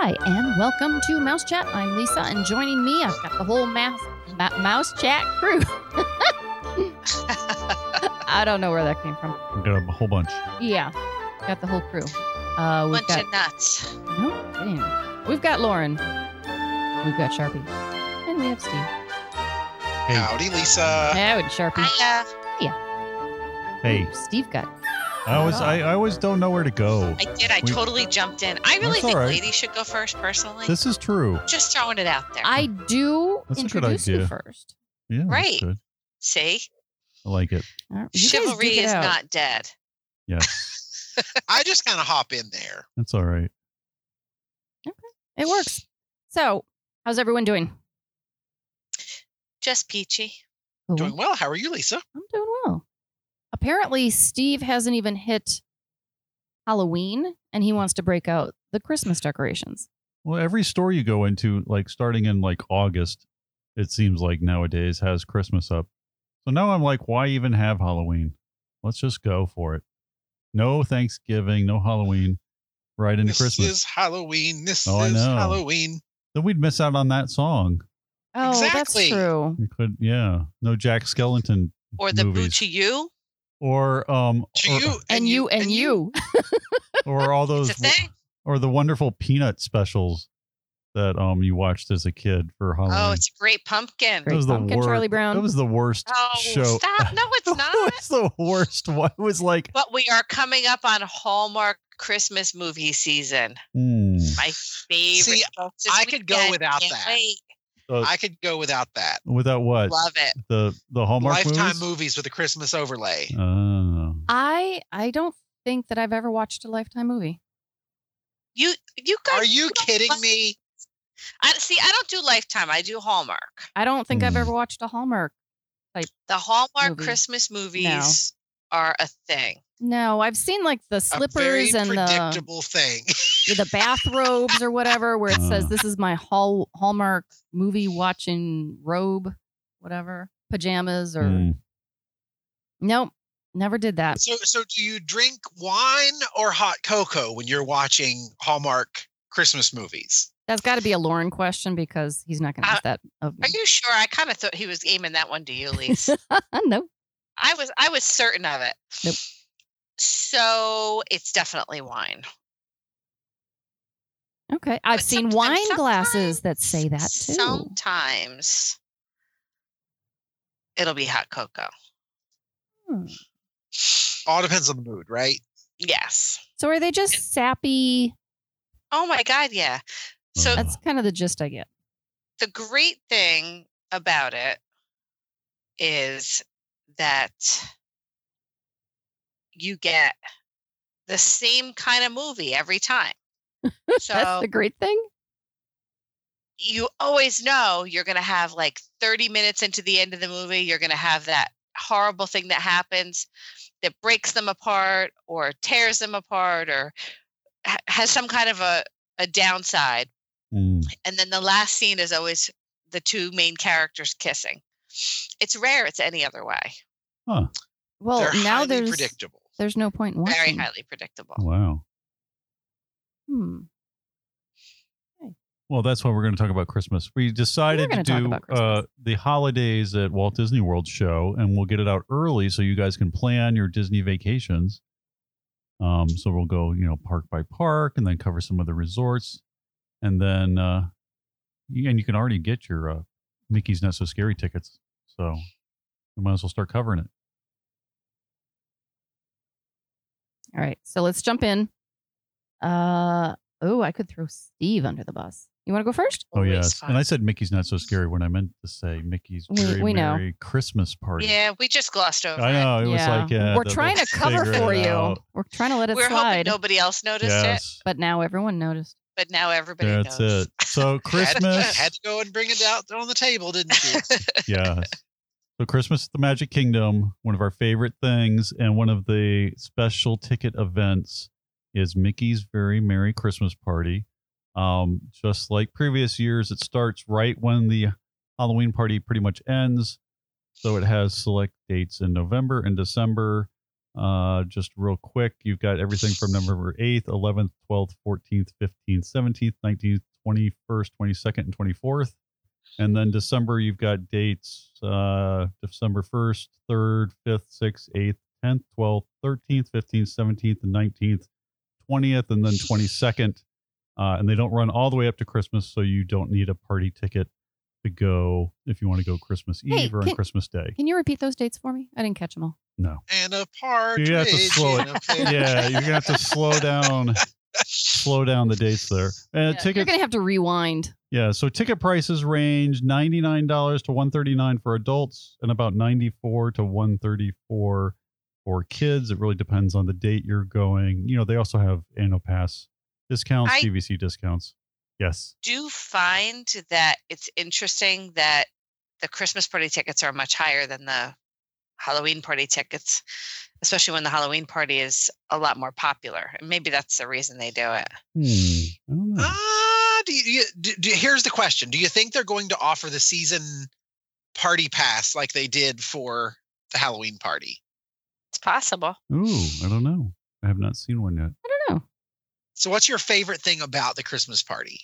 Hi, and welcome to Mouse Chat. I'm Lisa, and joining me, I've got the whole mouse, ma- mouse Chat crew. I don't know where that came from. We got a whole bunch. Yeah, got the whole crew. Uh, we've Bunch got of nuts. no, damn. We've got Lauren. We've got Sharpie, and we have Steve. Hey. Howdy, Lisa. Howdy, Sharpie. Hiya. Hey, Ooh, Steve got. I always I, I always don't know where to go. I did. I We- totally jumped in. I really That's think all right. ladies should go first, personally. This is true. Just throwing it out there. I do That's a good introduce you idea. first. Yeah, that's Right. good. See, I like it. All right, you guys chivalry dig it is out. not dead. Yes, I just kind of hop in there. that's all right. Okay. It works. So, how's everyone doing? Just peachy. Cool. Doing well. How are you, Lisa? I'm doing well. Apparently, Steve hasn't even hit Halloween, and he wants to break out the Christmas decorations. Well, every store you go into, like starting in like August, it seems like nowadays has Christmas up. So now I'm like, why even have Halloween? Let's just go for it. No Thanksgiving, no Halloween, right into this Christmas. This is Halloween. This Oh, is. Halloween. then we'd miss out on that song. Oh, Exactly. that's true. We could, yeah, no Jack Skellington Or the boo Movies. to you. Or um To or, you And, you, and you. or all those It's a thing. or the wonderful peanut specials that um you watched as a kid for Halloween. Oh, it's a great pumpkin. Great was the Pumpkin, worst. Charlie Brown. That was the worst Oh, show. stop. No, it's it not. was the worst one. It was like, But we are coming up on Hallmark Christmas movie season. hmm. My favorite. See, I could go without that. wait. Uh, I could go without that. without what Love it. the the Hallmark Lifetime movies. movies with a Christmas overlay. Oh. I I don't think that I've ever watched a Lifetime movie. You you guys Are you kidding like- me? I see. I don't do Lifetime. I do Hallmark. I don't think I've Hmm. ever watched a Hallmark. like The Hallmark Movie. Christmas movies are a thing. No, I've seen like the a very slippers and the predictable thing. the bathrobes or whatever, where it says Uh. this is my hall Hallmark movie watching robe, whatever pajamas or Hmm. nope, never did that. so, so do you drink wine or hot cocoa when you're watching Hallmark Christmas movies? That's got to be a Lauren question because he's not going to Uh, that of Are you sure? I kind of thought he was aiming that one to you, Lise. no, I was. I was certain of it. Nope. So it's definitely wine. okay. I've But seen wine glasses that say that too. Sometimes it'll be hot cocoa. Hmm. All depends on the mood, right? Yes. So are they just sappy? Oh my God. Yeah. So Uh, That's kind of the gist I get. the great thing about it is that you get the same kind of movie every time. So That's the great thing. you always know you're going to have like 30 minutes into the end of the movie, you're going to have that horrible thing that happens that breaks them apart or tears them apart or ha- has some kind of a, a downside. Hmm. And then the last scene is always the two main characters kissing. It's rare it's any other way. Well, They're now highly there's predictable. there's no point in watching. Very highly predictable. Wow. Hmm. Well, that's why we're going to talk about Christmas. We decided to do uh, the holidays at Walt Disney World show, and we'll get it out early so you guys can plan your Disney vacations. Um, so we'll go, you know, park by park, and then cover some of the resorts, and then, uh, and you can already get your uh, Mickey's Not So Scary tickets. So we might as well start covering it. All right, so let's jump in. Uh oh, I could throw Steve under the bus. You want to go first? Oh Always yes, fun. and I said Mickey's Not So Scary when I meant to say Mickey's We- Very we know. Merry Christmas Party. Yeah, we just glossed over I it. know it was like yeah, we're the- trying to cover for you. out. We're trying to let it We're hoping slide, nobody else noticed it, but now everyone noticed. but now everybody that's knows. it. So Had, Christmas, had to go and bring it out on the table, didn't you? yes. So Christmas at the Magic Kingdom, one of our favorite things, and one of the special ticket events is Mickey's Very Merry Christmas Party. Um, just like previous years, it starts right when the Halloween party pretty much ends. So it has select dates in November and December. Uh, just real quick, you've got everything from November 8th, 11th, 12th, 14th, 15th, 17th, 19th, 21st, 22nd, and 24th. And then December, you've got dates uh, December 1st, 3rd, 5th, 6th, 8th, 10th, 12th, 13th, 15th, 17th, and 19th, 20th, and then 22nd. Uh, and they don't run all the way up to Christmas, so you don't need a party ticket to go if you want to go Christmas Hey, Eve or on Christmas Day. Can you repeat those dates for me? I didn't catch them all. No. And a partridge. You have to slow it. Yeah, you're gonna have to slow down, slow down the dates there. And Yeah, you're gonna have to rewind. Yeah. So ticket prices range ninety nine dollars to one thirty nine for adults, and about ninety four to one thirty four for kids. It really depends on the date you're going. You know, they also have annual pass discounts, I- DVC discounts. Yes. Do find that it's interesting that the Christmas party tickets are much higher than the Halloween party tickets, especially when the Halloween party is a lot more popular. And maybe that's the reason they do it. Hmm. I don't. Ah, do you, do you- do, do- here's the question: Do you think they're going to offer the season party pass like they did for the Halloween party? It's possible. Ooh, I don't know. I have not seen one yet. I don't know. So, what's your favorite thing about the Christmas party?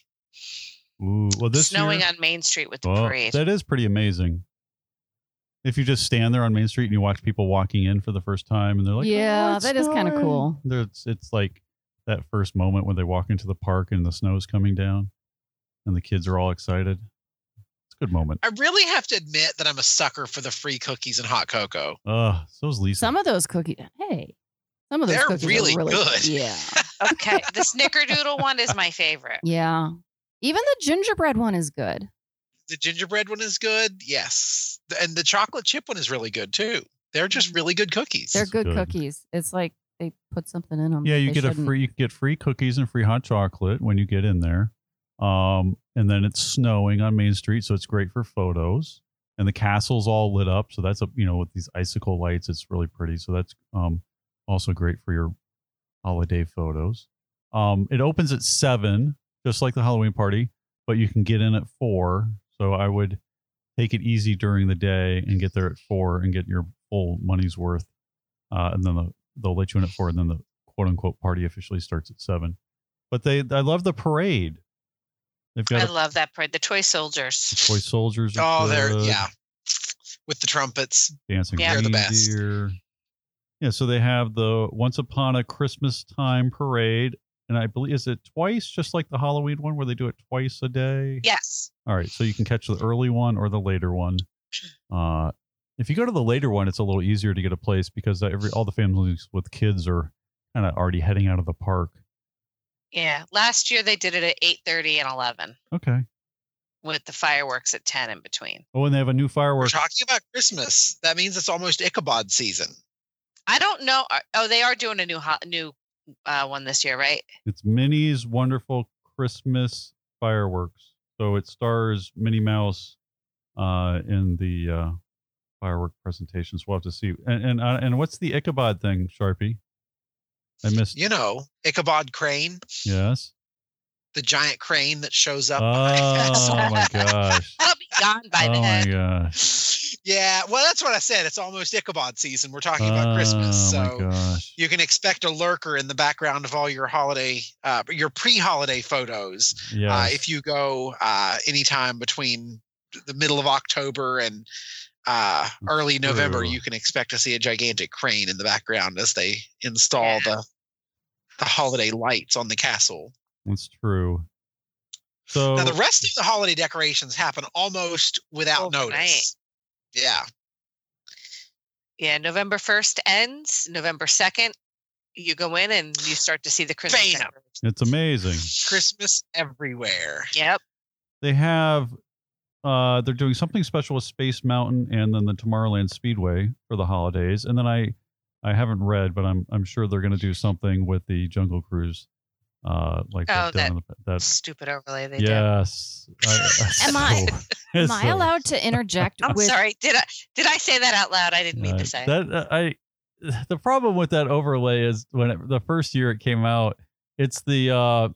Ooh, well, this Snowing year, on Main Street with the Well, parade. That is pretty amazing. If you just stand there on Main Street and you watch people walking in for the first time, and they're like, Yeah, "Oh, it's that is kinda cool. There- It's it's like that first moment when they walk into the park and the snow's coming down, and the kids are all excited. It's a good moment. I really have to admit that I'm a sucker for the free cookies and hot cocoa. Uh, so's Lisa. Some of those cookies. Hey, some of those They're cookies really are really good. Yeah, okay. The Snickerdoodle one is my favorite. yeah. Even the gingerbread one is good. The gingerbread one is good, yes, and the chocolate chip one is really good too. They're just really good cookies. They're good, good. cookies. It's like they put something in them. yeah, you get a free you get free cookies and free hot chocolate when you get in there. Um, and then it's snowing on Main Street, so it's great for photos. And the castle's all lit up, so that's a you know with these icicle lights, it's really pretty. So that's um also great for your holiday photos. Um, it opens at seven, just like the Halloween party, but you can get in at four. So I would take it easy during the day and get there at four and get your full money's worth. Uh, and then the, they'll let you in at four, and then the quote unquote party officially starts at seven. But they, I love the parade. They've got I a, love that parade. The toy soldiers. The toy soldiers. are oh, they're yeah, with the trumpets. dancing Yeah. They're the best. reindeer. Yeah, so they have the Once Upon a Christmas Time parade, and I believe is it twice, just like the Halloween one, where they do it twice a day. Yes. All right, so you can catch the early one or the later one. Uh, if you go to the later one, it's a little easier to get a place because every all the families with kids are kind of already heading out of the park. Yeah. Last year they did it at eight thirty and eleven Okay. with the fireworks at ten in between. Oh, and they have a new fireworks. We're talking about Christmas. That means it's almost Ichabod season. I don't know. uh, Oh, they are doing a new ho- new uh, one this year, right? It's Minnie's Wonderful Christmas Fireworks. So it stars Minnie Mouse uh, in the uh, firework presentations. We'll have to see. And and uh, and what's the Ichabod thing, Sharpie? I missed. You know, Ichabod Crane, Yes. the giant crane that shows up. Oh behind my gosh. That'll be gone by oh my then. gosh. yeah, well, that's what I said. It's almost Ichabod season. We're talking about Christmas, Oh my so gosh. you can expect a lurker in the background of all your holiday, uh, your pre-holiday photos. Yes. Uh, if you go uh, anytime between the middle of October and uh, early November, true. you can expect to see a gigantic crane in the background as they install Yeah. the the holiday lights on the castle. That's true. So Now, the rest of the holiday decorations happen almost without Overnight. notice. Yeah. Yeah, November first ends. November second, you go in and you start to see the Christmas. It's amazing. Christmas everywhere. Yep. They have uh they're doing something special with Space Mountain and then the Tomorrowland Speedway for the holidays. And then I I haven't read, but I'm I'm sure they're going to do something with the Jungle Cruise. Uh like Oh, they've done in the- that's Stupid overlay they did. yes. Am I- Am I allowed to interject I'm with? sorry. Did I did I say that out loud? I didn't mean Uh, to say. that. uh, I the problem with that overlay is when it, the first year it came out, it's the uh,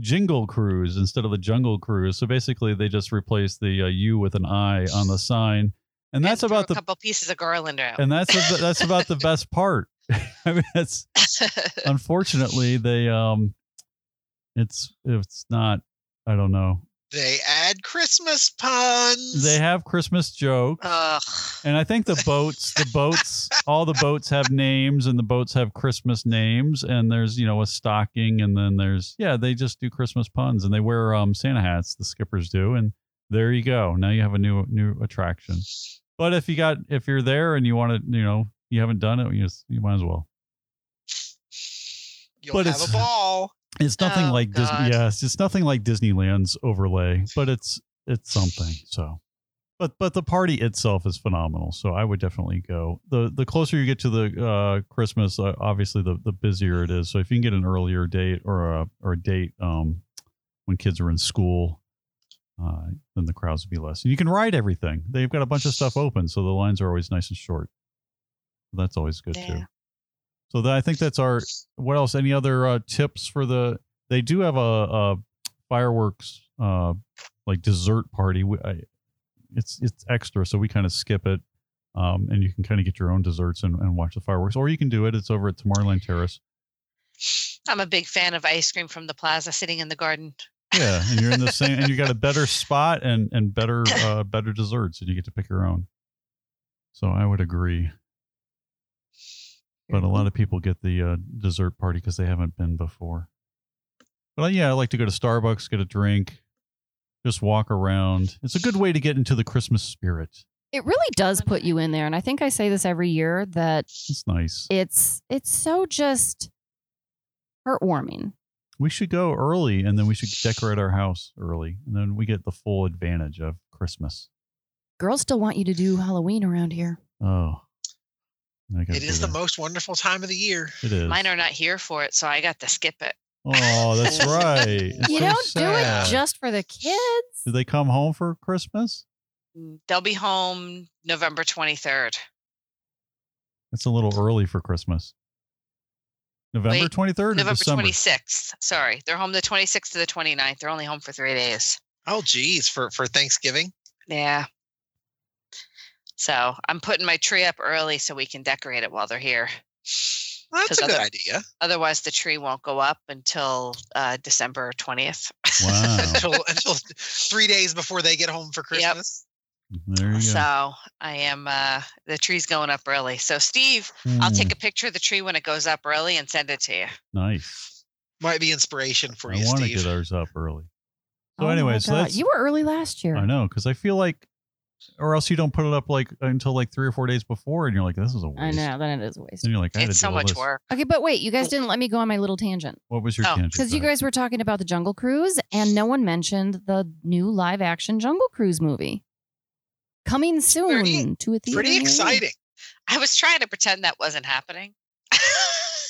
Jingle Cruise instead of the Jungle Cruise. So basically, they just replaced the uh, U with an I on the sign, and that's about a the couple pieces of garland out. and that's the, that's about the best part. I mean, that's unfortunately they um, it's it's not. I don't know. They add Christmas puns. They have Christmas jokes. Ugh. And I think the boats, the boats, all the boats have names and the boats have Christmas names. And there's, you know, a stocking and then there's, yeah, they just do Christmas puns and they wear um, Santa hats, the skippers do. And there you go. Now you have a new, new attraction. But if you got, if you're there and you want to, you know, you haven't done it, you, just, you might as well. You'll but have it's- a ball. It's nothing Oh, like Disney. Yeah, it's nothing like Disneyland's overlay, but it's it's something. So, but but the party itself is phenomenal. So I would definitely go. the The closer you get to the uh, Christmas, uh, obviously the the busier it is. So if you can get an earlier date or a or a date um, when kids are in school, uh, then the crowds will be less. And you can ride everything. They've got a bunch of stuff open, so the lines are always nice and short. That's always good too. So that, I think that's our. What else? Any other uh, tips for the? They do have a, a fireworks uh, like dessert party. We, I, it's it's extra, so we kind of skip it, um, and you can kind of get your own desserts and, and watch the fireworks, or you can do it. It's over at Tomorrowland Terrace. I'm a big fan of ice cream from the plaza sitting in the garden. Yeah, and you're in the same, and you got a better spot and and better uh, better desserts, and you get to pick your own. So I would agree. But a lot of people get the uh, dessert party because they haven't been before. But uh, yeah, I like to go to Starbucks, get a drink, just walk around. It's a good way to get into the Christmas spirit. It really does put you in there, and I think I say this every year that It's nice. it's it's so just heartwarming. We should go early, and then we should decorate our house early, and then we get the full advantage of Christmas. Girls still want you to do Halloween around here. Oh, It do is the that. most wonderful time of the year. It is. Mine are not here for it, so I got to skip it. Oh, that's right. It's you so don't do it just for the kids. Do they come home for Christmas? Mm, They'll be home November 23rd. It's a little early for Christmas. November Wait, twenty third or November December? 26th. Sorry. They're home the 26th to the 29th. They're only home for three days. Oh, geez, for for Thanksgiving. Yeah. So I'm putting my tree up early so we can decorate it while they're here. That's 'Cause a good idea. Otherwise, the tree won't go up until uh, December 20th. Wow. until until three days before they get home for Yep. Christmas. there you go. So I am, uh, the tree's going up early. So, Steve, I'll Hmm, take a picture of the tree when it goes up early and send it to you. nice. Might be inspiration for I you, want to Steve. get ours up early. So Oh my anyway, so God. you were early last year. I know because I feel like, or else you don't put it up like until like three or four days before, and you're like, this is a waste. I know. Then it is a waste. Then you're like, I had to It's do so all much this. work. Okay, but wait, you guys didn't let me go on my little tangent What was your Oh, tangent? because you guys were talking about the Jungle Cruise, and no one mentioned the new live action Jungle Cruise movie coming soon Pretty- to a theater. Pretty near you. exciting. I was trying to pretend that wasn't happening.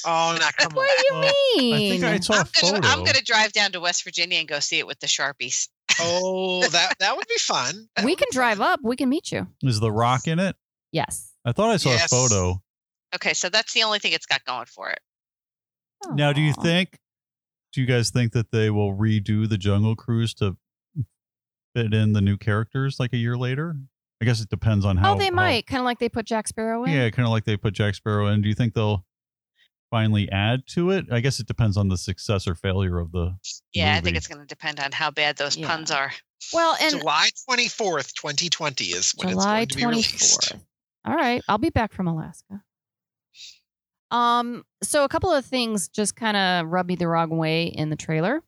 Oh, now come on. What do you Well, mean? I think I saw a I'm photo. gonna, I'm gonna drive down to West Virginia and go see it with the Sharpies. Oh, that that would be fun. That we can drive fun. up. We can meet you. Is the Rock in it? Yes. I thought I saw Yes. a photo. Okay, so that's the only thing it's got going for it. Now, do you think? Do you guys think that they will redo the Jungle Cruise to fit in the new characters like a year later? I guess it depends on oh, how. oh, they might. Kind of like they put Jack Sparrow in. Yeah, kind of like they put Jack Sparrow in. Do you think they'll finally add to it? I guess it depends on the success or failure of the. Yeah, I think it's gonna depend on how bad those Yeah. puns are. Well, and July twenty fourth, twenty twenty is when July it's going 24th. to be released. All right, I'll be back from Alaska. Um, so a couple of things just kind of rubbed me the wrong way in the trailer,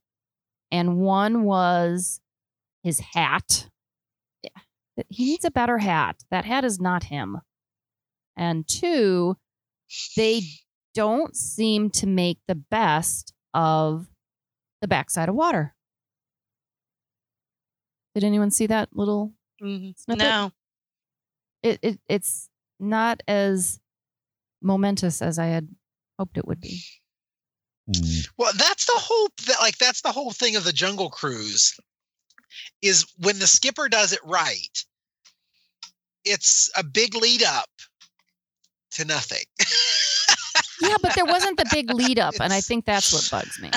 and one was his hat. Yeah, he needs a better hat. That hat is not him. And two, they don't seem to make the best of the backside of water. Did anyone see that little Snippet? No, it, it it's not as momentous as I had hoped it would be. Hmm. Well, that's the whole that, like that's the whole thing of the Jungle Cruise is when the skipper does it right. It's a big lead up to nothing. Yeah, but there wasn't the big lead up, and I think that's what bugs me.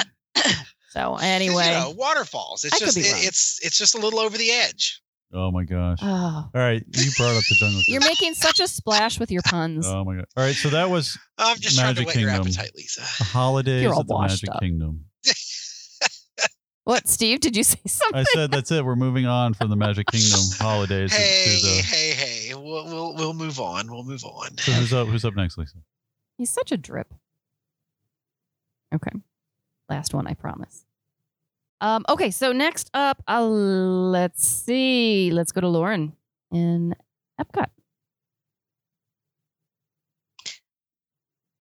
So anyway, you know, waterfalls. It's I could just be it- wrong. it's it's just a little over the edge. Oh my gosh. Oh, All right, you brought up the jungle. you're making such a splash with your puns. Oh my god. All right, so that was I'm just trying to Magic whet your Kingdom. appetite, Lisa. the holidays You're all of the washed Magic up. Kingdom. what, Steve? Did you say something? I said that's it. We're moving on from the Magic Kingdom holidays Hey, to the. hey, hey. We'll, we'll we'll move on. We'll move on. So who's up? Who's up next, Lisa? He's such a drip. Okay. Last one, I promise. Um, okay, so next up, uh, let's see. Let's go to Lauren in Epcot.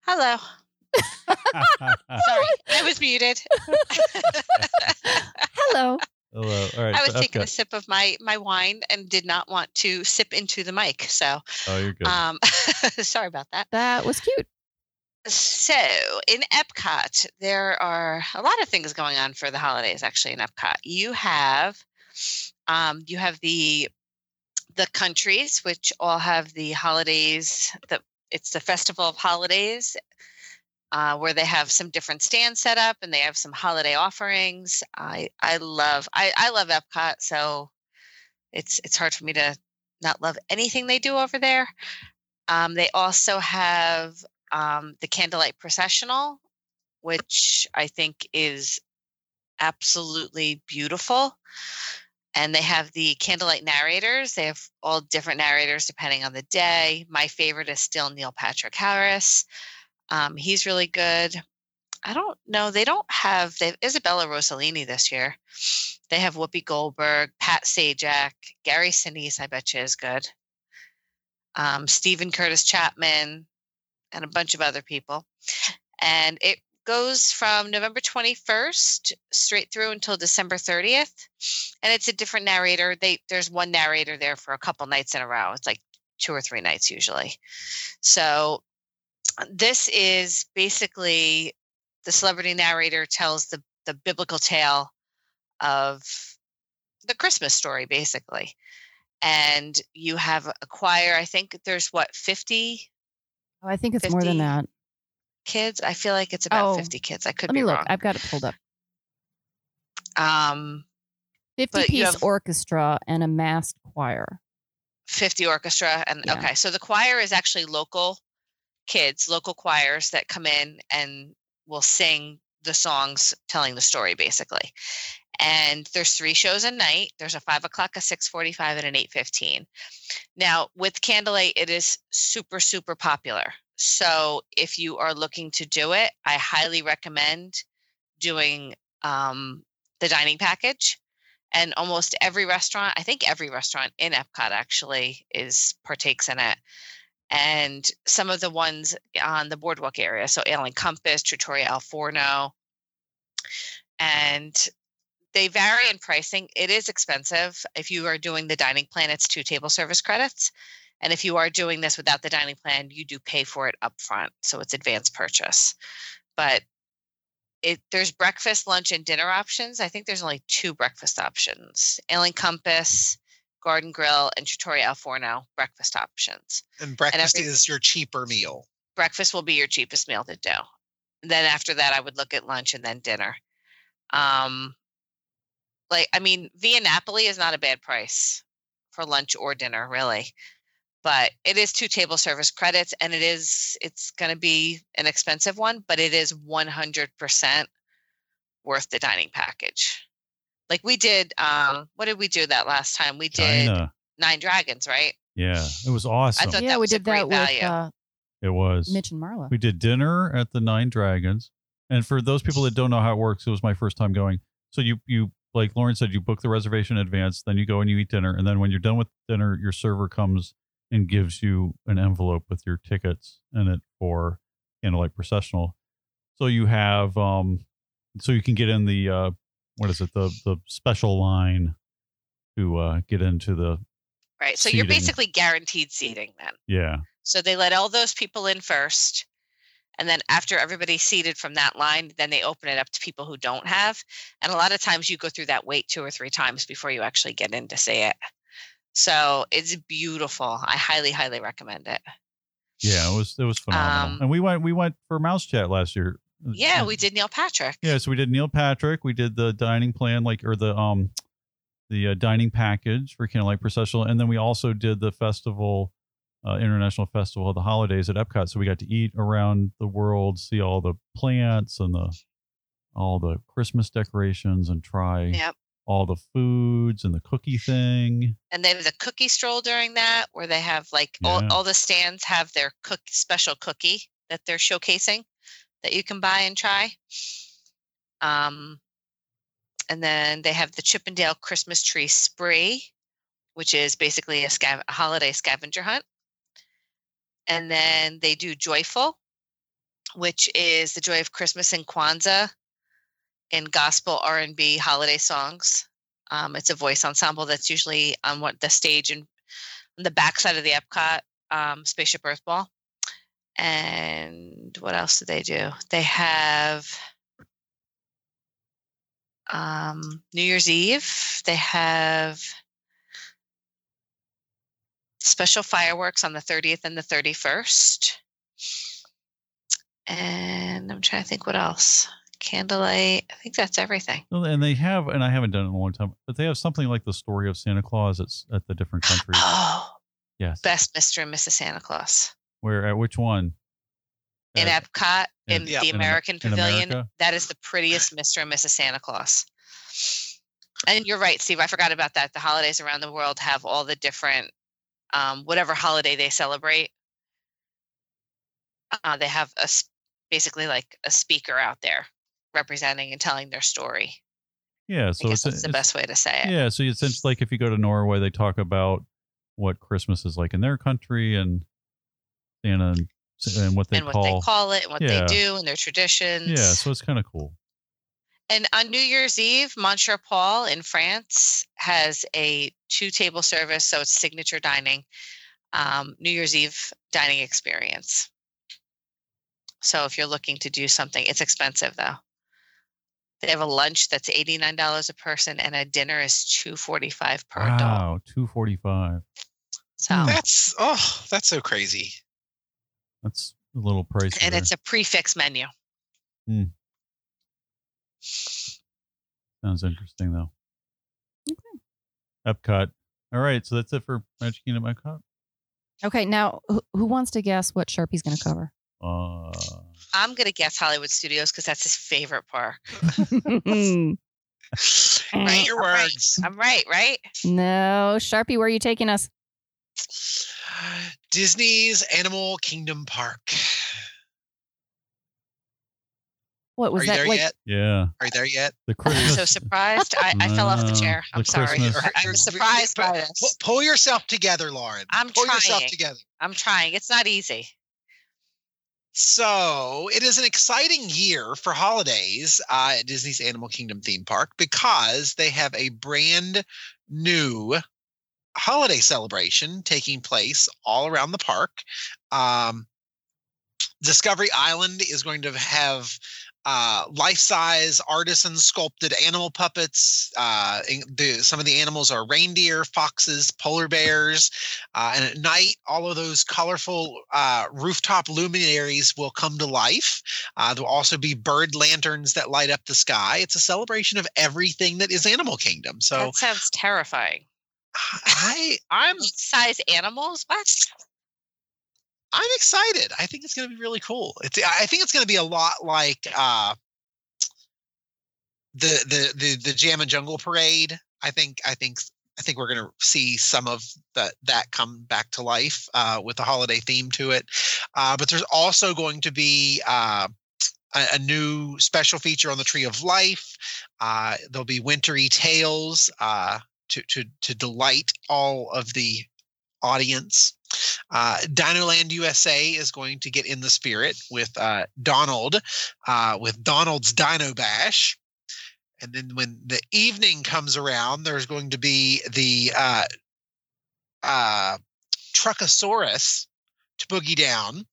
Hello. Sorry, I was muted. Hello. Hello. All right. I was so taking a sip of my my wine and did not want to sip into the mic. So, Oh, you're good. um, sorry about that. That was cute. So, in Epcot, there are a lot of things going on for the holidays. Actually, in Epcot, you have, um, you have the the countries which all have the holidays. The it's the festival of holidays, uh, where they have some different stands set up and they have some holiday offerings. I I love I I love Epcot, so it's it's hard for me to not love anything they do over there. Um, they also have um, the candlelight processional, which I think is absolutely beautiful. And they have the candlelight narrators. They have all different narrators depending on the day. My favorite is still Neil Patrick Harris. Um, he's really good. I don't know. They don't have they have Isabella Rossellini this year. They have Whoopi Goldberg, Pat Sajak, Gary Sinise. I bet you is good. Um, Steven Curtis Chapman, and a bunch of other people. And it goes from November 21st straight through until December 30th. And it's a different narrator. They there's one narrator there for a couple nights in a row. It's like two or three nights usually. So this is basically the celebrity narrator tells the the biblical tale of the Christmas story basically. And you have a choir, I think there's what 50 Oh, I think it's more than that. kids. I feel like it's about Oh, 50 kids. I could Let be me look. wrong. I've got it pulled up. Um, 50 piece have- orchestra and a massed choir. 50 orchestra and Yeah. okay so the choir is actually local kids local choirs that come in and will sing the songs telling the story basically and there's three shows a night. There's a five o'clock a 645 and an 815 now with candlelight it is super super popular. So if you are looking to do it i highly recommend doing um, the dining package. And almost every restaurant i think every restaurant in epcot actually is partakes in it. And some of the ones on the boardwalk area so ale and compass trattoria al forno. And they vary in pricing it is expensive if you are doing the dining plan it's two table service credits and if you are doing this without the dining plan you do pay for it up front so it's advanced purchase but it there's breakfast, lunch, and dinner options. I think there's only two breakfast options: Ale and Compass, Garden Grill, and Trattoria Al Forno breakfast options. And breakfast every- is your cheaper meal. Breakfast will be your cheapest meal to do. And then after that, I would look at lunch and then dinner. Um, like I mean, Via Napoli is not a bad price for lunch or dinner, really. But it is two table service credits, and it is it's going to be an expensive one, but it is one hundred percent worth the dining package. Like we did, um, what did we do that last time? We did China. Nine Dragons, right? Yeah, it was awesome. I thought yeah, that we was a did that great with value. uh, it was. Mitch and Marla. We did dinner at the Nine Dragons, and for those people that don't know how it works, it was my first time going. So you you like Lauren said, you book the reservation in advance, then you go and you eat dinner, and then when you're done with dinner, your server comes and gives you an envelope with your tickets in it for Candlelight Processional. So you have um, so you can get in the uh, what is it the the special line to uh, get into the Right. So you're basically guaranteed seating then. yeah So they let all those people in first. And then after everybody's seated from that line, then they open it up to people who don't have. And a lot of times you go through that wait two or three times before you actually get in to see it. So it's beautiful. I highly, highly recommend it. yeah it was it was phenomenal. Um, and we went we went for Mouse Chat last year. Yeah, we did Neil Patrick. Yeah, so we did Neil Patrick. We did the dining plan, like or the um the uh, dining package for Candlelight Processional, and then we also did the festival, uh, International Festival of the Holidays at Epcot. So we got to eat around the world, see all the plants and the all the Christmas decorations, and try Yep. all the foods and the cookie thing. And they have the cookie stroll during that, where they have like all, Yeah. all the stands have their cook special cookie that they're showcasing that you can buy and try. Um, and then they have the Chip 'n' Dale Christmas tree spree, which is basically a, scav- a holiday scavenger hunt. And then they do Joyful, which is the joy of Christmas and Kwanzaa in gospel R&B holiday songs. Um, it's a voice ensemble that's usually on what the stage and the backside of the Epcot um, Spaceship Earth Ball. And what else do they do? They have um, New Year's Eve. They have special fireworks on the 30th and the 31st. And I'm trying to think what else. Candlelight. I think that's everything. And they have, and I haven't done it in a long time, but they have something like the story of Santa Claus at, at the different countries. Oh, yes. best Mr. and Mrs. Santa Claus. Where at which one? in At- Epcot in in- Yeah. the in American in Pavilion. America? That is the prettiest Mr. and Mrs. Santa Claus. And you're right, Steve. I forgot about that. The holidays around the world have all the different, um, whatever holiday they celebrate. Uh, they have a basically like a speaker out there representing and telling their story. Yeah. So it's, that's the best way to say it. Yeah, so it's it's like if you go to Norway, they talk about what Christmas is like in their country and and, and what they and what call. they call it and what Yeah. they do and their traditions. yeah, so it's kind of cool. And on New Year's Eve, Monsieur Paul in France has a two table service, so it's signature dining, um, New Year's Eve dining experience. So if you're looking to do something, it's expensive though. They have a lunch that's eighty nine dollars a person, and a dinner is two forty five per adult. Wow, two forty five. So Hmm. That's oh, that's so crazy. That's a little pricey. and there. it's a prix fixe menu. Sounds interesting though. Okay. Epcot. All right, so that's it for Magic Kingdom Epcot. Okay, now who, who wants to guess what Sharpie's going to cover? Uh, I'm gonna guess Hollywood Studios because that's his favorite park. no, Right? Your words. I'm right, right? No, Sharpie, where are you taking us? Disney's Animal Kingdom Park. What Are was you that there like? yet? yeah, Are you there yet? the I'm Christmas. so surprised. I, I fell off the Uh, chair. I'm the sorry. Christmas- I- I'm surprised by this. Pull yourself together, Lauren. I'm Pull yourself together. I'm trying. It's not easy. So it is an exciting year for holidays uh, at Disney's Animal Kingdom theme park because they have a brand new holiday celebration taking place all around the park. Um, Discovery Island is going to have uh, life-size artisan sculpted animal puppets. Uh, in- the, some of the animals are reindeer, foxes, polar bears, uh, and at night, all of those colorful uh, rooftop luminaries will come to life. Uh, there will also be bird lanterns that light up the sky. It's a celebration of everything that is Animal Kingdom. So that sounds terrifying. I, I'm Size animals? What? I'm excited. I think it's going to be really cool. It's I think it's going to be a lot like uh, the the the the Jammin' Jungle Parade. I think I think I think we're going to see some of that that come back to life uh, with a holiday theme to it. Uh, but there's also going to be uh, a, a new special feature on the Tree of Life. Uh, there'll be wintry tales uh, to to to delight all of the audience. Uh, Dinoland USA is going to get in the spirit with uh, Donald, uh, with Donald's Dino Bash. And then when the evening comes around, there's going to be the uh, uh, Truckosaurus to boogie down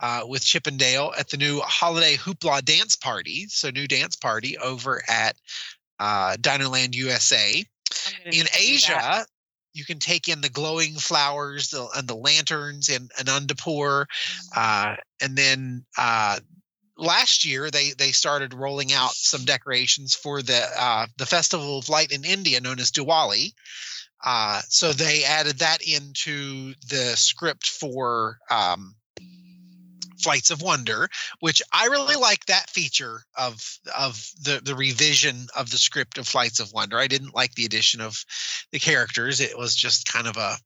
uh, with Chip 'n' Dale at the new Holiday Hoopla Dance Party. So, new dance party over at uh, Dinoland USA in need to do Asia. You can take in the glowing flowers the, and the lanterns in Anandapur, uh, and then uh, last year they they started rolling out some decorations for the uh, the Festival of Light in India, known as Diwali. Uh, so they added that into the script for um, Flights of Wonder, which I really like that feature of of the the revision of the script of Flights of Wonder. I didn't like the addition of the characters; it was just kind of a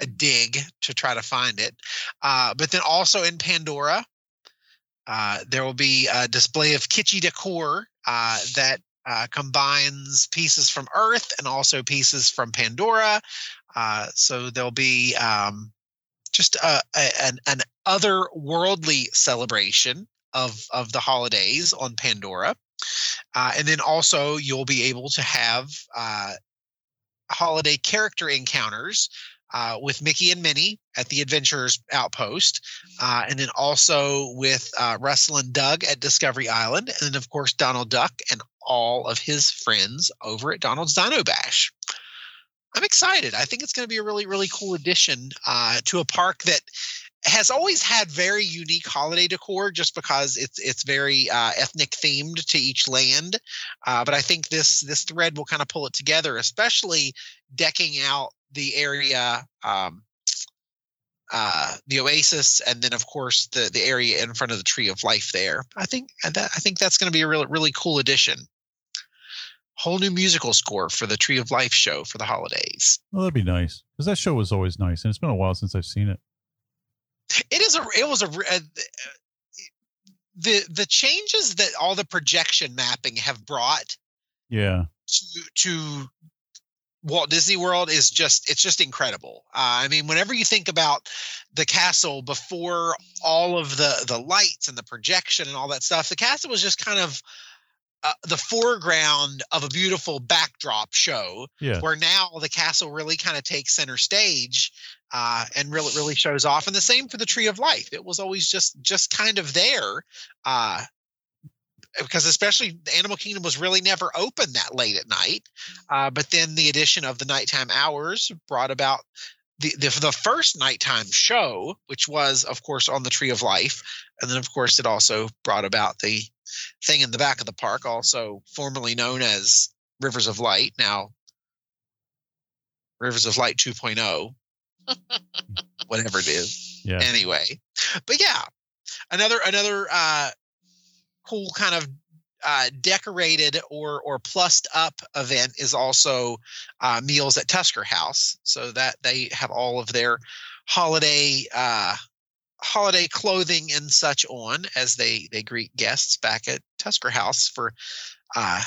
a dig to try to find it. Uh, but then also in Pandora, uh, there will be a display of kitschy decor uh, that uh, combines pieces from Earth and also pieces from Pandora. Uh, so there'll be um, just a, a, an, an otherworldly celebration of of the holidays on Pandora, uh, and then also you'll be able to have uh, holiday character encounters uh, with Mickey and Minnie at the Adventurers Outpost, uh, and then also with uh, Russell and Doug at Discovery Island, and then of course Donald Duck and all of his friends over at Donald's Dino Bash. I'm excited. I think it's going to be a really, really cool addition uh, to a park that has always had very unique holiday decor just because it's it's very uh, ethnic themed to each land uh, but i think this this thread will kind of pull it together especially decking out the area um, uh, the oasis and then of course the the area in front of the tree of life there i think that i think that's going to be a really really cool addition whole new musical score for the tree of life show for the holidays Well, that'd be nice because that show was always nice, and it's been a while since I've seen it. it is a it was a, re- uh, the the changes that all the projection mapping have brought Yeah, to to Walt Disney World is just it's just incredible. Uh, I mean, whenever you think about the castle before all of the the lights and the projection and all that stuff, the castle was just kind of uh, the foreground of a beautiful backdrop show. yeah. Where now the castle really kind of takes center stage uh, and really really shows off. And the same for the Tree of Life. It was always just just kind of there. Uh, because especially the Animal Kingdom was really never open that late at night. Uh, but then the addition of the nighttime hours brought about the, the the first nighttime show, which was of course on the Tree of Life, and then of course it also brought about the thing in the back of the park, also formerly known as Rivers of Light, now Rivers of Light 2.0, whatever it is. Yeah. anyway. But yeah another another uh cool kind of uh decorated or or plussed up event is also uh meals at tusker house. So that they have all of their holiday uh holiday clothing and such on as they they greet guests back at tusker house for uh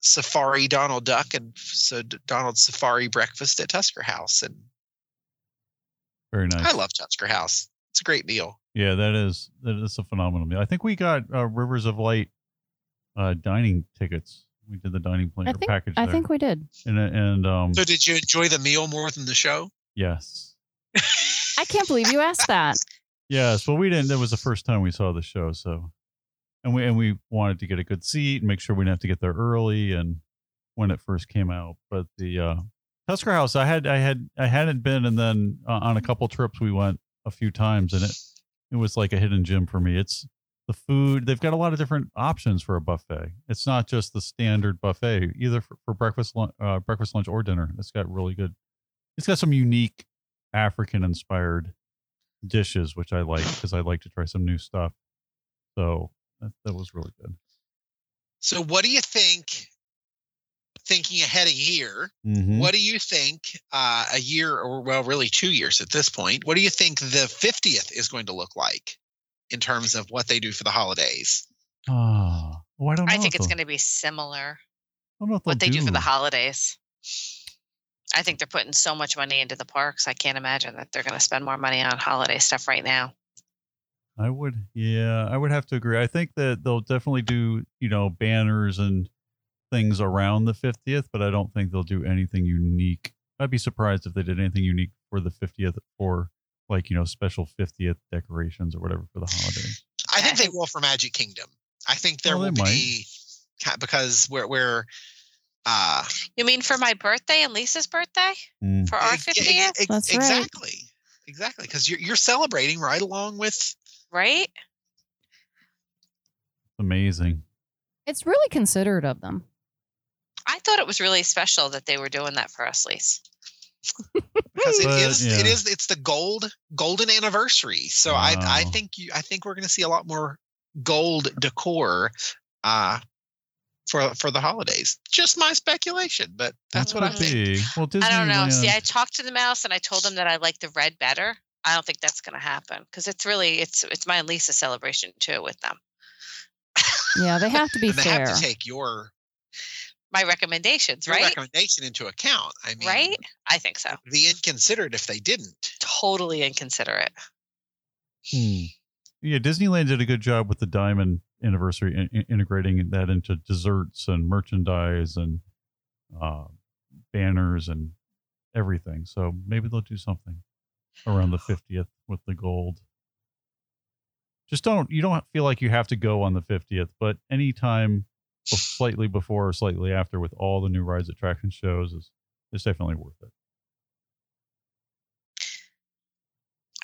safari donald duck and so D- donald's safari breakfast at tusker house and Very nice. i love tusker house it's a great deal Yeah, that is that is a phenomenal meal. I think we got uh, Rivers of Light uh, dining tickets. We did the dining plan I think package. I there. think we did. and and um So did you enjoy the meal more than the show? yes, I can't believe you asked that. yes. Well, we didn't. That was the first time we saw the show, so and we and we wanted to get a good seat and make sure we didn't have to get there early and when it first came out. But the uh, Tusker House, I had I had I hadn't been, and then uh, on a couple trips we went a few times, and it it was like a hidden gem for me. It's the food. They've got a lot of different options for a buffet. It's not just the standard buffet, either for, for breakfast, uh, breakfast, lunch, or dinner. It's got really good. It's got some unique African inspired dishes, which I like because I like to try some new stuff. So that, that was really good. So what do you think? Thinking ahead a year, Mhm. what do you think uh, a year or well, really two years at this point? What do you think the fiftieth is going to look like in terms of what they do for the holidays? Oh, well, I don't know. I think it's going to be similar I don't know if what they they'll do for the holidays. I think they're putting so much money into the parks. I can't imagine that they're going to spend more money on holiday stuff right now. I would, yeah, I would have to agree. I think that they'll definitely do, you know, banners and things around the 50th, but I don't think they'll do anything unique. I'd be surprised if they did anything unique for the 50th or like, you know, special 50th decorations or whatever for the holidays. I think they will for Magic Kingdom. I think there Oh, they will be ki- because we're we're uh You mean for my birthday and Lisa's birthday? Mm. For our ex- 50th? ex- That's right. exactly exactly because you're you're celebrating right along with Right? Amazing. It's really considerate of them. I thought it was really special that they were doing that for us, Lise. because it But, is yeah. is it's the gold golden anniversary. So I I think you I think we're going to see a lot more gold decor uh for for the holidays. Just my speculation, but that's what I could think. be. Well, Disneyland. I don't know. See, I talked to the mouse and I told him that I like the red better. I don't think that's going to happen because it's really it's it's my and Lisa celebration too with them. Yeah, they have to be and they fair. have to take your, My recommendations, your right? recommendation into account. I mean, right? I think so. The inconsiderate if they didn't. Totally inconsiderate. Hmm. Yeah, Disneyland did a good job with the diamond anniversary in, in- integrating that into desserts and merchandise and uh, banners and everything. So maybe they'll do something around the 50th with the gold. Just don't you don't feel like you have to go on the 50th, but anytime bef- slightly before or slightly after with all the new rides, attraction shows is is definitely worth it.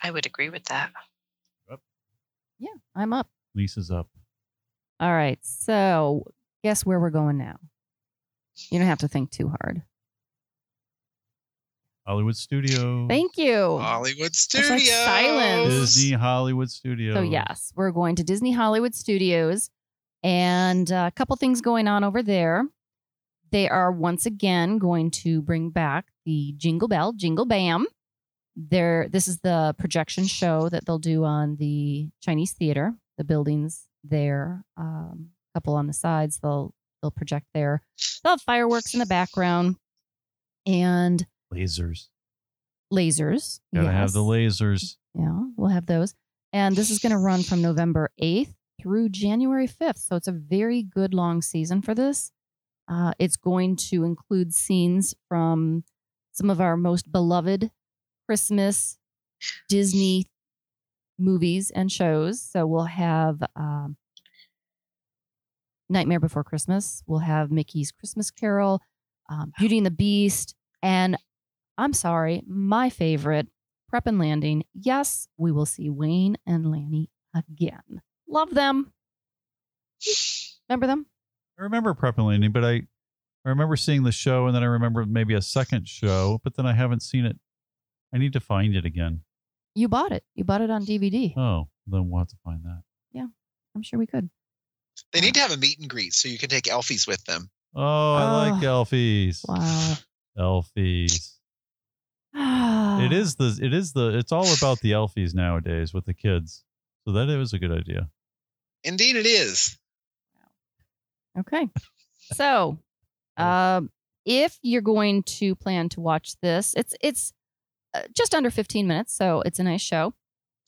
I would agree with that. Yeah, I'm up. Lisa's up. All right. So, guess where we're going now? You don't have to think too hard. Hollywood Studios. Thank you. Hollywood like Studios. silence. Disney Hollywood Studios. So, yes, we're going to Disney Hollywood Studios and uh, a couple things going on over there. They are once again going to bring back the Jingle Bell, Jingle Bam. There, this is the projection show that they'll do on the Chinese Theater. The buildings there, um, a couple on the sides. They'll they'll project there. They'll have fireworks in the background and lasers. lasers. Gotta have the lasers. Yeah, we'll have those. And this is going to run from November 8th through January 5th. So it's a very good long season for this. Uh, it's going to include scenes from some of our most beloved Christmas Disney movies and shows. So we'll have um, Nightmare Before Christmas. We'll have Mickey's Christmas Carol, um, Beauty and the Beast, and I'm sorry, my favorite, Prep and Landing. Yes, we will see Wayne and Lanny again. Love them. Remember them? I remember Prep and Landing, but I, I remember seeing the show and then I remember maybe a second show, but then I haven't seen it. I need to find it again. You bought it. You bought it on DVD. Oh, then we'll have to find that. Yeah, I'm sure we could. They need to have a meet and greet so you can take Elfies with them. Oh, I like Oh, Elfies. Wow. Elfies. It is the it is the it's all about the Elfies nowadays with the kids. So that is a good idea. Indeed, it is. Okay. So, um, if you're going to plan to watch this, it's it's just under 15 minutes, so it's a nice show.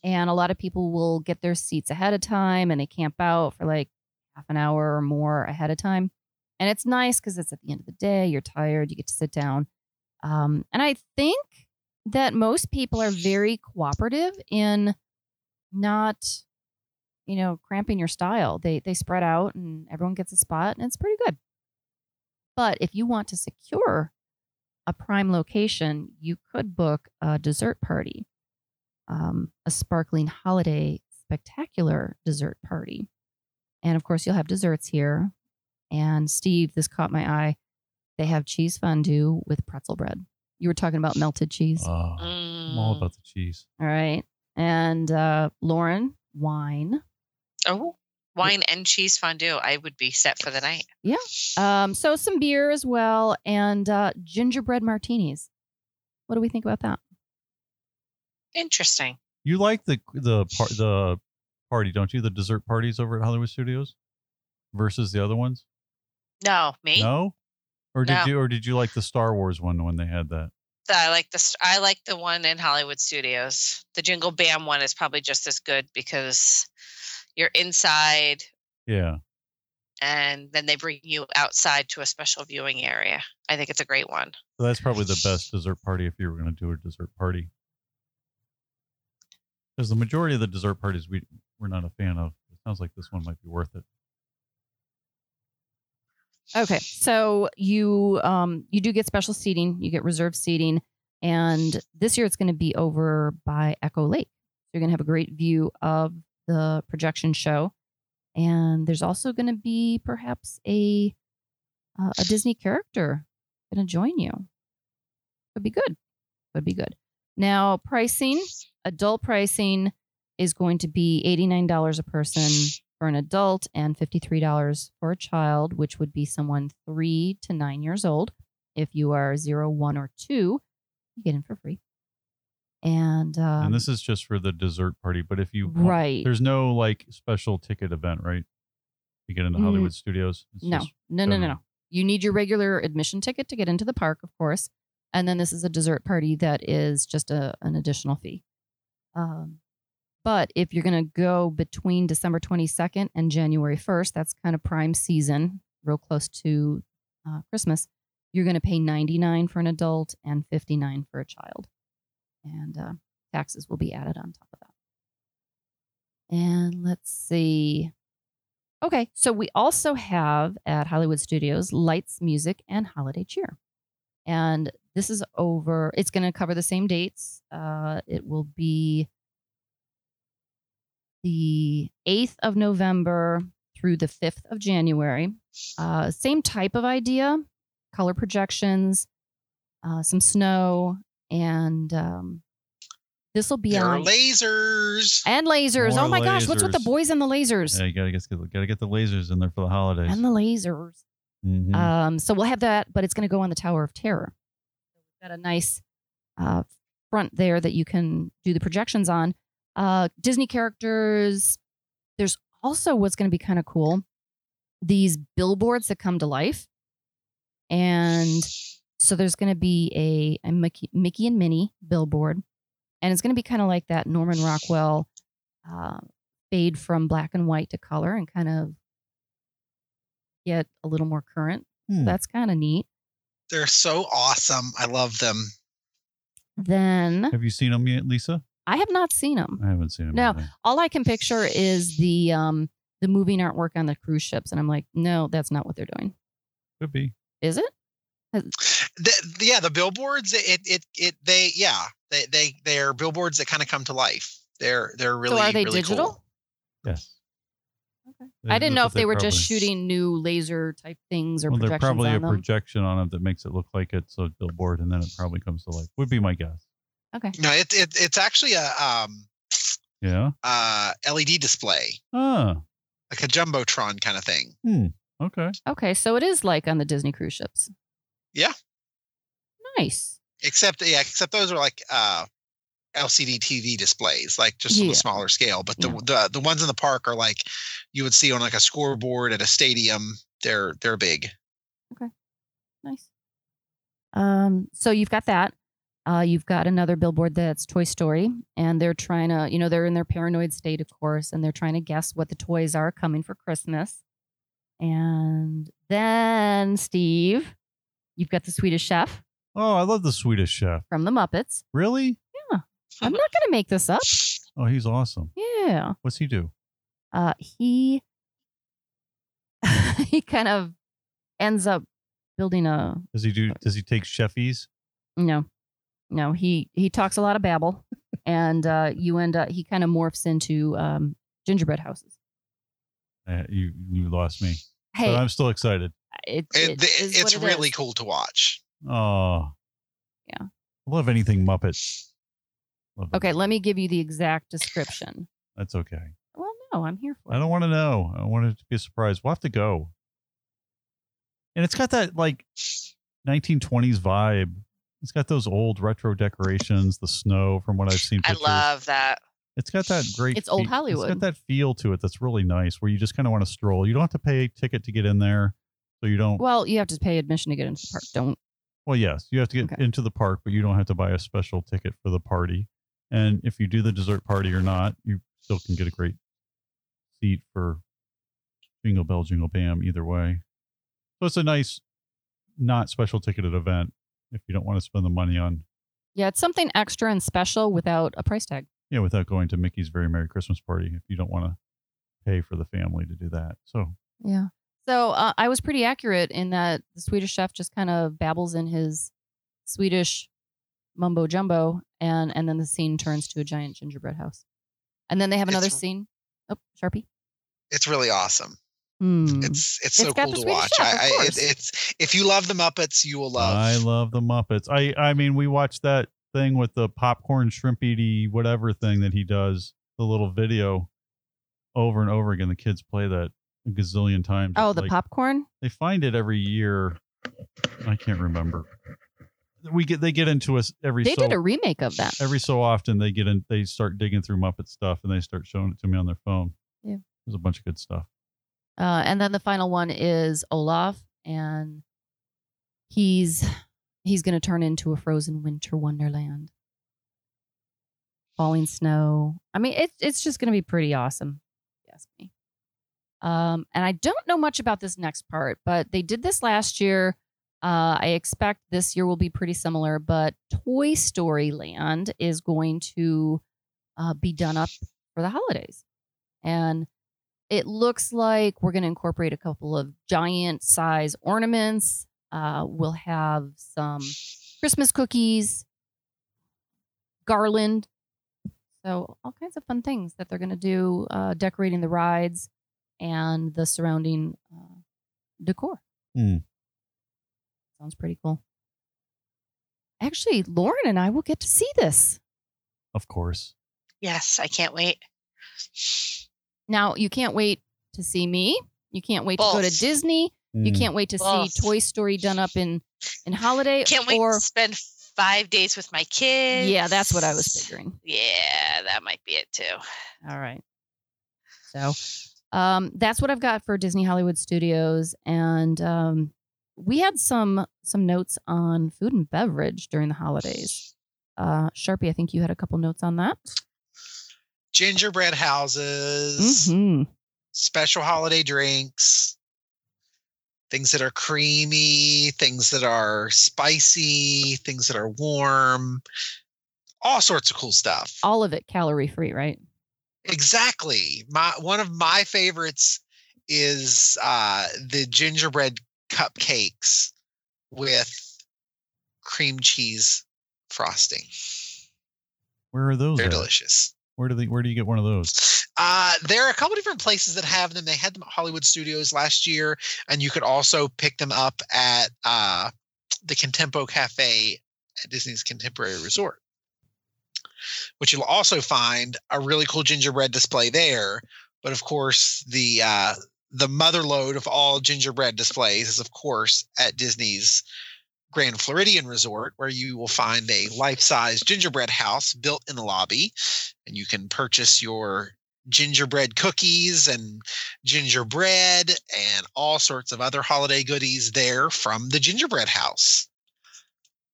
And a lot of people will get their seats ahead of time and they camp out for like half an hour or more ahead of time. And it's nice because it's at the end of the day, you're tired, you get to sit down. Um, and I think that most people are very cooperative in not you know, cramping your style. They they spread out and everyone gets a spot and it's pretty good. But if you want to secure a prime location, you could book a dessert party, um, a sparkling holiday spectacular dessert party. And of course, you'll have desserts here. And Steve, this caught my eye. They have cheese fondue with pretzel bread. You were talking about melted cheese. Oh, I'm all Mm. about the cheese. All right. And uh, Lauren, wine. Oh, wine and cheese fondue. I would be set for the night. Yeah. Um, so some beer as well, and uh, gingerbread martinis. What do we think about that? Interesting. You like the the par- the party, don't you? The dessert parties over at Hollywood Studios versus the other ones? No, me. No? Or did No. you or did you like the Star Wars one when they had that? I like the I like the one in Hollywood Studios. The Jingle Bam one is probably just as good because you're inside Yeah. and then they bring you outside to a special viewing area. I think it's a great one. So that's probably the best dessert party if you were going to do a dessert party. Because the majority of the dessert parties we we're not a fan of. It sounds like this one might be worth it. Okay, so you um, you do get special seating. You get reserved seating, and this year it's going to be over by Echo Lake. You're going to have a great view of the projection show, And there's also going to be perhaps a uh, a Disney character going to join you. Could be good. Could be good. Now, pricing, adult pricing is going to be $89 a person for an adult and $53 for a child, which would be someone three to nine years old. If you are zero, one, or two, you get in for free. And, um, and this is just for the dessert party. But if you right. there's no like special ticket event, right? You get into Mm, Hollywood Studios. No, just- no, no, no, everyone. no. You need your regular admission ticket to get into the park, of course. And then this is a dessert party that is just a, an additional fee. Um, but if you're going to go between December 22nd and January 1st, that's kind of prime season, real close to uh, Christmas. You're going to pay 99 for an adult and 59 for a child, and uh, taxes will be added on top of that. And let's see. Okay, so we also have at Hollywood Studios lights, music, and holiday cheer. And this is over, it's going to cover the same dates. Uh, it will be the 8th of November through the 5th of January. Uh, same type of idea color projections, uh, some snow, and um, this will be There are on. lasers. and lasers. More oh my gosh, what's with the boys and the lasers? Yeah, you gotta get gotta get the lasers in there for the holidays. And the lasers. Mhm. Um, so we'll have that, but it's going to go on the Tower of Terror. We've got a nice uh, front there that you can do the projections on. Uh, Disney characters. There's also what's going to be kind of cool these billboards that come to life. And so there's going to be a, a Mickey, Mickey and Minnie billboard. And it's going to be kind of like that Norman Rockwell uh, fade from black and white to color and kind of get a little more current. Hmm. That's kind of neat. They're so awesome. I love them. Then Have you seen them yet, Lisa? I have not seen them. I haven't seen them. No. All I can picture is the um the moving artwork on the cruise ships, and I'm like, no, that's not what they're doing. Could be. Is it? The, yeah, the billboards. It it it they yeah they they they're billboards that kind of come to life. They're they're really so are they really digital? cool. Yes. Okay. They- I didn't know if they were just shooting new laser type things or Well, there's projections probably on a them. projection on it that makes it look like it's a billboard, and then it probably comes to life. Would be my guess. okay. No, it, it it's actually a um Yeah. uh LED display, Ah. like a jumbotron kind of thing. Hmm. Okay. Okay, so it is like on the Disney cruise ships. Yeah. Nice. Except yeah, except those are like uh LCD TV displays, like just on a smaller scale. But the, Yeah. the the ones in the park are like you would see on like a scoreboard at a stadium. They're they're big. Okay, nice. Um, so you've got that. Uh, you've got another billboard that's Toy Story, and they're trying to, you know, they're in their paranoid state, of course, and they're trying to guess what the toys are coming for Christmas. And then, Steve, you've got the Swedish Chef Oh, I love the Swedish Chef. from the Muppets. Really? Yeah. I'm not going to make this up. Oh, he's awesome. Yeah. What's he do? Uh, he he kind of ends up building a Does he do? Does he take chefies? No, no. He he talks a lot of babble, and uh, you end up he kind of morphs into um, gingerbread houses. Uh, you you lost me, Hey, but I'm still excited. It, It, it the- it's it really is. cool to watch. Oh. Yeah. I love anything Muppets. Love it. Okay, let me give you the exact description. That's okay. Well, no, I'm here for I don't want to know. I want it to be a surprise. We'll have to go. And it's got that like 1920s vibe. It's got those old retro decorations, the snow from what I've seen. I love that. It's got that great. It's old fe- It's Hollywood. got that feel to it that's really nice, where you just kind of want to stroll. You don't have to pay a ticket to get in there, so you don't. Well, you have to pay admission to get into the park. Don't. Well, yes, you have to get Okay. into the park, but you don't have to buy a special ticket for the party. And if you do the dessert party or not, you still can get a great seat for Jingle Bell, Jingle Bam, either way. So it's a nice, not special ticketed event if you don't want to spend the money on, Yeah, it's something extra and special without a price tag. yeah, without going to Mickey's Very Merry Christmas Party if you don't want to pay for the family to do that. So Yeah. So uh, I was pretty accurate in that the Swedish chef just kind of babbles in his Swedish mumbo jumbo, and and then the scene turns to a giant gingerbread house, and then they have another It's- scene. Oh, Sharpie. It's really awesome. Hmm. It's it's It's so got cool to Swedish watch. Chef, I, I, it, it's if you love the Muppets, you will love. I love the Muppets. I I mean, we watched that thing with the popcorn shrimp eaty whatever thing that he does, the little video, over and over again. The kids play that a gazillion times. oh, the like- popcorn. They find it every year. I can't remember. We get they get into us every They so did a remake of that. every so often they get in they start digging through Muppet stuff and they start showing it to me on their phone. Yeah. There's a bunch of good stuff. Uh, and then the final one is Olaf, and he's he's going to turn into a frozen winter wonderland. Falling snow. I mean, it's it's just going to be pretty awesome. if you ask me. Um, and I don't know much about this next part, but they did this last year. Uh, I expect this year will be pretty similar, but Toy Story Land is going to uh, be done up for the holidays. And it looks like we're going to incorporate a couple of giant size ornaments. Uh, we'll have some Christmas cookies, garland. So, all kinds of fun things that they're going to do uh, decorating the rides and the surrounding uh, decor. Hmm. Sounds pretty cool. Actually, Lauren and I will get to see this. Of course. Yes, I can't wait. Now, you can't wait to see me. You can't wait to go to Both. Disney. You Mm. can't wait to Both. see Toy Story done up in in holiday. Can't wait or to spend five days with my kids. yeah, that's what I was figuring. Yeah, that might be it too. All right. So, um, that's what I've got for Disney Hollywood Studios, and um, we had some some notes on food and beverage during the holidays. Uh, Sharpie, I think you had a couple notes on that. Gingerbread houses, hmm special holiday drinks, things that are creamy, things that are spicy, things that are warm, all sorts of cool stuff. All of it calorie free, right? Exactly. My one of my favorites is uh the gingerbread cupcakes with cream cheese frosting. Where are those? They're at? delicious. Where do they where do you get one of those? Uh, there are a couple different places that have them. They had them at Hollywood Studios last year, and you could also pick them up at uh, the Contempo Cafe at Disney's Contemporary Resort. Which you'll also find a really cool gingerbread display there. But of course, the uh, the mother lode of all gingerbread displays is, of course, at Disney's Grand Floridian Resort, where you will find a life size gingerbread house built in the lobby, and you can purchase your gingerbread cookies and gingerbread and all sorts of other holiday goodies there from the gingerbread house.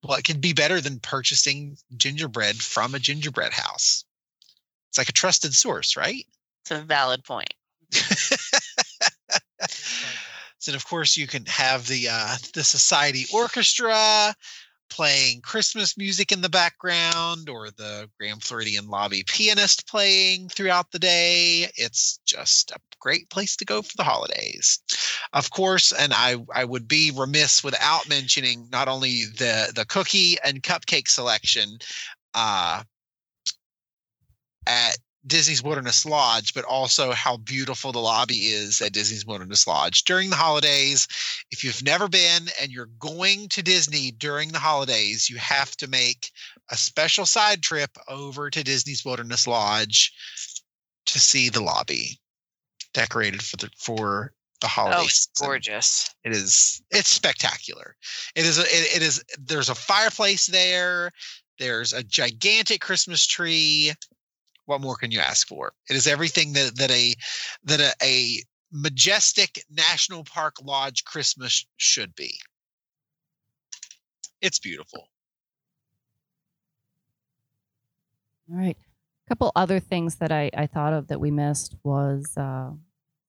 What could be better than purchasing gingerbread from a gingerbread house? It's like a trusted source, right? It's a valid point. so of course you can have the uh, the society orchestra playing Christmas music in the background or the Grand Floridian lobby pianist playing throughout the day. It's just a great place to go for the holidays. Of course, and I, I would be remiss without mentioning not only the, the cookie and cupcake selection uh, at Disney's Wilderness Lodge, but also how beautiful the lobby is at Disney's Wilderness Lodge during the holidays. If you've never been and you're going to Disney during the holidays, you have to make a special side trip over to Disney's Wilderness Lodge to see the lobby decorated for the for the Oh, holidays. it's gorgeous. It is it's spectacular. It is a, it, it is there's a fireplace there. There's a gigantic Christmas tree. What more can you ask for? It is everything that that a that a, a majestic national park lodge Christmas should be. It's beautiful. All right. A couple other things that I, I thought of that we missed was uh,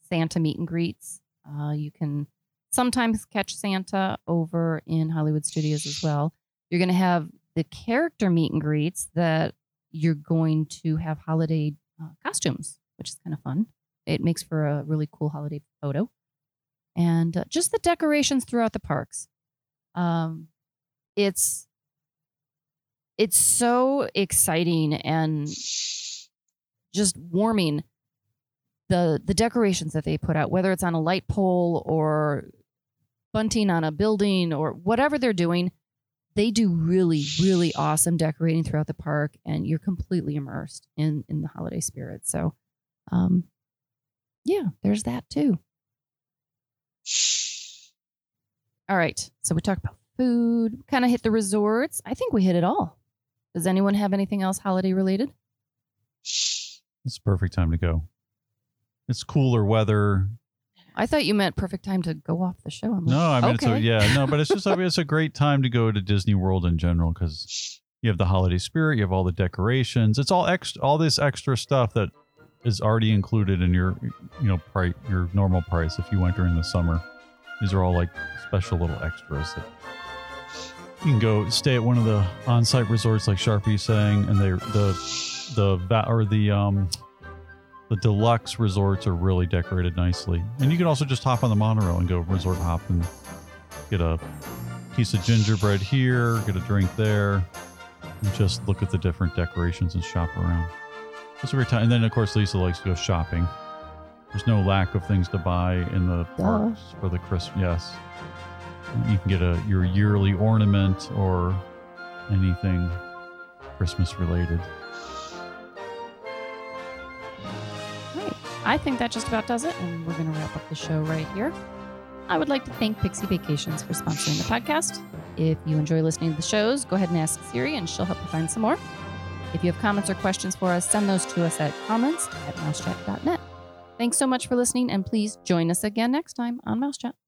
Santa meet and greets. Uh, you can sometimes catch Santa over in Hollywood Studios as well. You're going to have the character meet and greets that you're going to have holiday uh, costumes, which is kind of fun. It makes for a really cool holiday photo. And uh, just the decorations throughout the parks. Um, it's it's so exciting and just warming the the decorations that they put out, whether it's on a light pole or bunting on a building or whatever they're doing, they do really really awesome decorating throughout the park, and you're completely immersed in in the holiday spirit. So, um, yeah, there's that too. All right, so we talked about food, kind of hit the resorts. I think we hit it all. Does anyone have anything else holiday related? It's the perfect time to go. It's cooler weather. I thought you meant perfect time to go off the show. I'm like, No, I mean it's a, yeah, no, but it's just I mean, it's a great time to go to Disney World in general because you have the holiday spirit, you have all the decorations. It's all extra, all this extra stuff that is already included in your you know price, your normal price if you went during the summer. These are all like special little extras that you can go stay at one of the on-site resorts like Sharpie saying, and they the the or the um the deluxe resorts are really decorated nicely. And you can also just hop on the monorail and go resort hop and get a piece of gingerbread here, get a drink there, and just look at the different decorations and shop around. It's a great time. And then, of course, Lisa likes to go shopping. There's no lack of things to buy in the Duh. parks for the Christmas. Yes. You can get a your yearly ornament or anything Christmas related. I think that just about does it, and we're going to wrap up the show right here. I would like to thank Pixie Vacations for sponsoring the podcast. If you enjoy listening to the shows, go ahead and ask Siri, and she'll help you find some more. If you have comments or questions for us, send those to us at comments at mousechat.net. Thanks so much for listening, and please join us again next time on Mouse Chat.